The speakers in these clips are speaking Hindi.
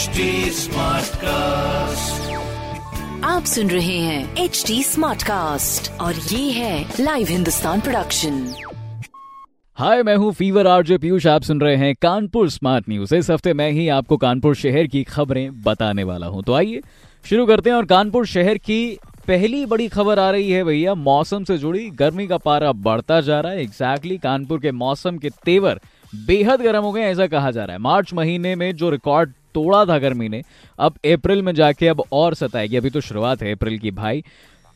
HD कास्ट आप सुन रहे हैं एच डी स्मार्ट कास्ट और ये है लाइव हिंदुस्तान प्रोडक्शन हाय मैं हूँ फीवर आरजे पीयूष आप सुन रहे हैं कानपुर स्मार्ट न्यूज़ इस हफ़्ते मैं ही आपको कानपुर शहर की खबरें बताने वाला हूँ। तो आइए शुरू करते हैं और कानपुर शहर की पहली बड़ी खबर आ रही है भैया। मौसम से जुड़ी गर्मी का पारा बढ़ता जा रहा है। एग्जैक्टली कानपुर के मौसम के तेवर बेहद गर्म हो गए ऐसा कहा जा रहा है। मार्च महीने में जो रिकॉर्ड तोड़ा था गर्मी ने। अब अप्रैल में जाके अब और सताएगी। अभी तो शुरुआत है अप्रैल की, भाई।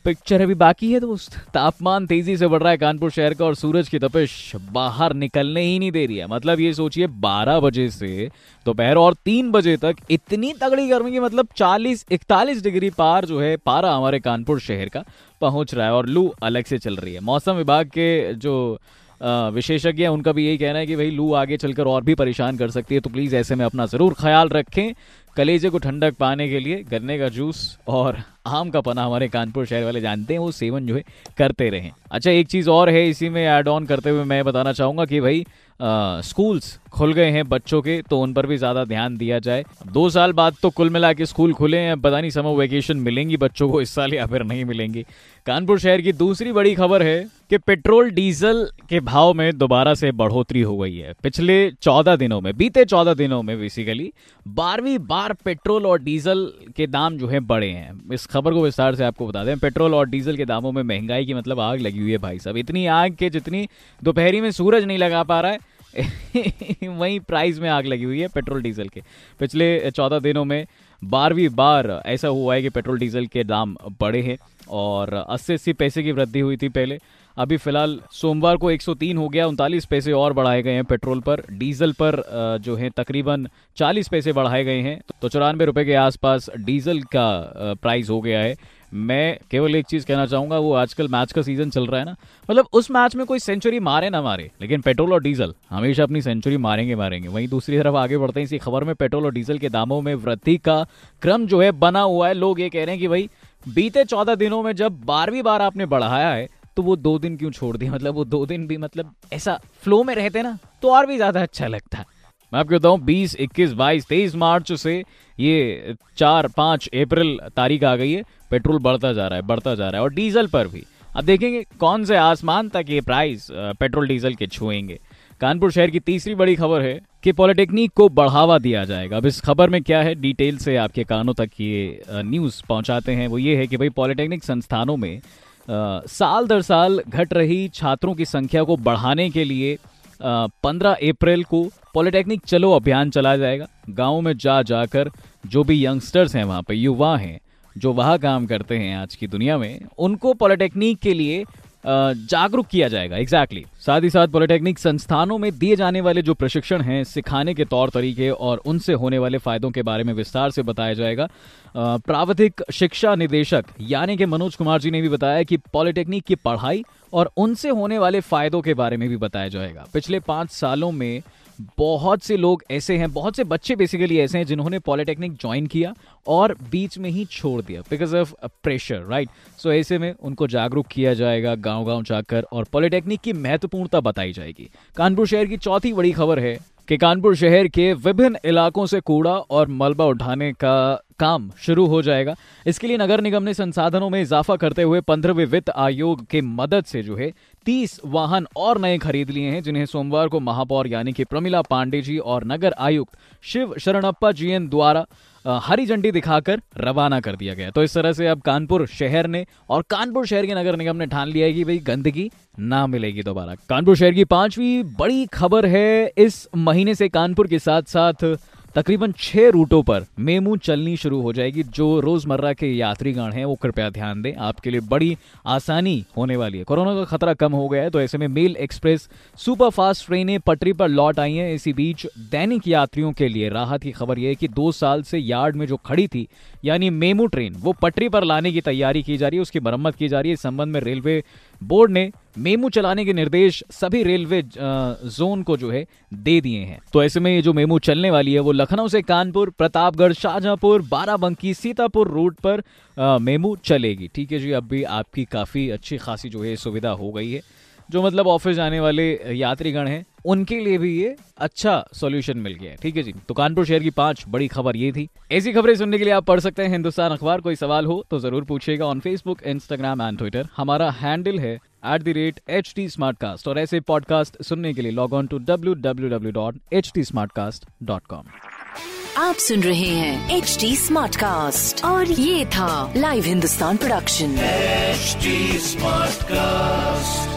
पिक्चर अभी बाकी है दोस्त। तापमान तेज़ी से बढ़ रहा है कानपुर शहर का और सूरज की तपिश बाहर निकलने ही नहीं दे रही है। मतलब ये सोचिए 12 बजे से दोपहर तो और तीन बजे तक इतनी तगड़ी गर्मी की मतलब 40 41 डिग्री पार जो है, पारा हमारे कानपुर शहर का पहुँच रहा है और लू अलग से चल रही है। मौसम विभाग के जो विशेषज्ञ हैं, उनका भी यही कहना है कि भाई, लू आगे चलकर और भी परेशान कर सकती है तो प्लीज़ ऐसे में अपना ज़रूर ख्याल रखें। कलेजे को ठंडक पाने के लिए गन्ने का जूस और आम का पना हमारे कानपुर शहर वाले जानते हैं, वो सेवन जो है करते रहें। अच्छा एक चीज़ और है, इसी में ऐड ऑन करते हुए मैं बताना चाहूँगा कि भाई स्कूल्स खुल गए हैं बच्चों के तो उन पर भी ज़्यादा ध्यान दिया जाए। दो साल बाद तो कुल मिला के स्कूल खुले हैं, पता नहीं समर वेकेशन मिलेंगी बच्चों को, इस साल या फिर नहीं मिलेंगी। कानपुर शहर की दूसरी बड़ी खबर है कि पेट्रोल डीजल के भाव में दोबारा से बढ़ोतरी हो गई है। पिछले चौदह दिनों में, बीते चौदह दिनों में बेसिकली बारहवीं बार पेट्रोल और डीजल के दाम जो है बढ़े हैं। इस खबर को विस्तार से आपको बता दें, पेट्रोल और डीजल के दामों में महँगाई की मतलब आग लगी हुई है भाई साहब। इतनी आग के जितनी दोपहरी में सूरज नहीं लगा पा रहा है, वहीं प्राइस में आग लगी हुई है पेट्रोल, डीजल के। पिछले चौदह दिनों में बारहवीं बार ऐसा हुआ है कि पेट्रोल डीजल के दाम बढ़े हैं और अस्सी अस्सी पैसे की वृद्धि हुई थी पहले। अभी फ़िलहाल सोमवार को 103 हो गया, उनतालीस पैसे और बढ़ाए गए हैं पेट्रोल पर। डीजल पर जो है, तकरीबन 40 पैसे बढ़ाए गए हैं। तो चौरानवे रुपए के आसपास डीजल का प्राइस हो गया है। मैं केवल एक चीज़ कहना चाहूँगा, वो आजकल मैच का सीज़न चल रहा है ना। मतलब उस मैच में कोई सेंचुरी मारे ना मारे, लेकिन पेट्रोल और डीजल, हमेशा अपनी सेंचुरी मारेंगे मारेंगे। वहीं दूसरी तरफ़ आगे बढ़ते हैं, इसी खबर में पेट्रोल और डीजल के दामों में वृद्धि का क्रम जो है बना हुआ है, लोग ये कह रहे हैं कि भाई, बीते चौदह दिनों में जब बारहवीं बार आपने बढ़ाया है तो वो दो दिन क्यों छोड़ दिया? मतलब वो दो दिन भी मतलब ऐसा फ्लो में रहते ना तो और भी ज़्यादा अच्छा लगता। है मैं आपको बताऊँ, बीस, इक्कीस, बाईस, तेईस मार्च से ये चार, पाँच अप्रैल तारीख आ गई है, पेट्रोल बढ़ता जा रहा है, बढ़ता जा रहा है, और डीजल पर भी। अब देखेंगे कौन से आसमान तक ये प्राइस पेट्रोल, डीजल के छुएँगे। कानपुर शहर की तीसरी बड़ी खबर है कि पॉलिटेक्निक को बढ़ावा दिया जाएगा। अब इस खबर में क्या है? डिटेल से आपके कानों तक ये न्यूज़ पहुंचाते हैं। वो ये है कि भाई पॉलिटेक्निक संस्थानों में आ, साल दर साल घट रही छात्रों की संख्या को बढ़ाने के लिए पंद्रह अप्रैल को पॉलिटेक्निक चलो अभियान चलाया जाएगा। गाँव में जा जाकर जो भी यंगस्टर्स हैं वहाँ पे युवा हैं जो वहाँ काम करते हैं आज की दुनिया में उनको पॉलिटेक्निक के लिए जागरूक किया जाएगा। Exactly exactly. साथ ही साथ पॉलिटेक्निक संस्थानों में दिए जाने वाले जो प्रशिक्षण हैं, सिखाने के तौर तरीके और उनसे होने वाले फायदों के बारे में विस्तार से बताया जाएगा। प्राविधिक शिक्षा निदेशक, यानी कि मनोज कुमार जी ने भी बताया कि पॉलिटेक्निक की पढ़ाई और उनसे होने वाले फायदों के बारे में भी बताया जाएगा। पिछले पाँच सालों में बहुत से लोग ऐसे हैं, बहुत से बच्चे बेसिकली ऐसे हैं जिन्होंने पॉलिटेक्निक ज्वाइन किया और बीच में ही छोड़ दिया because of pressure right so ऐसे में उनको जागरूक किया जाएगा गाँव गाँव जाकर और पॉलिटेक्निक की महत्वपूर्णता बताई जाएगी। कानपुर शहर की चौथी बड़ी खबर है कि कानपुर शहर के विभिन्न इलाकों से कूड़ा और मलबा उठाने का काम शुरू हो जाएगा। इसके लिए नगर निगम ने संसाधनों में इजाफा करते हुए पंद्रहवें वित्त आयोग के मदद से जो है, तीस वाहन और नए खरीद लिए हैं, जिन्हें सोमवार को महापौर यानी कि प्रमिला पांडे जी और नगर आयुक्त शिव शरणप्पा जी एन द्वारा हरी झंडी दिखाकर रवाना कर दिया गया। तो इस तरह से अब कानपुर शहर ने और कानपुर शहर के नगर निगम ने ठान लिया है कि भाई गंदगी ना मिलेगी दोबारा। कानपुर शहर की पांचवी बड़ी खबर है, इस महीने से कानपुर के साथ साथ तकरीबन छह रूटों पर मेमू चलनी शुरू हो जाएगी। जो रोज़मर्रा के यात्रीगण हैं, वो कृपया ध्यान दें। आपके लिए बड़ी आसानी होने वाली है। कोरोना का खतरा कम हो गया है तो ऐसे में मेल एक्सप्रेस सुपर फास्ट ट्रेनें पटरी पर लौट आई हैं। इसी बीच दैनिक यात्रियों के लिए राहत की खबर यह है कि दो साल से यार्ड में जो खड़ी थी, यानी मेमू ट्रेन, वो पटरी पर लाने की तैयारी की जा रही है। उसकी मरम्मत की जा रही है। इस संबंध में रेलवे बोर्ड ने मेमू चलाने के निर्देश सभी रेलवे जोन को जो है, दे दिए हैं। तो ऐसे में ये जो मेमू चलने वाली है, वो लखनऊ से कानपुर, प्रतापगढ़, शाहजहांपुर, बाराबंकी, सीतापुर रूट पर मेमू चलेगी। ठीक है जी, अब भी आपकी काफ़ी अच्छी खासी जो है, सुविधा हो गई है। जो मतलब ऑफ़िस जाने वाले यात्रीगण हैं उनके लिए भी ये अच्छा सॉल्यूशन मिल गया है। ठीक है जी। तो कानपुर शहर की पाँच बड़ी खबर ये थी। ऐसी खबरें सुनने के लिए आप पढ़ सकते हैं हिंदुस्तान अखबार। कोई सवाल हो तो ज़रूर पूछिएगा on Facebook Instagram and Twitter हमारा हैंडल है at the rate H T smart cast और ऐसे पॉडकास्ट सुनने के लिए log on to W W W dot H T smart cast dot com आप सुन रहे हैं एच टी स्मार्ट कास्ट और ये था live Hindustan production smart Smartcast.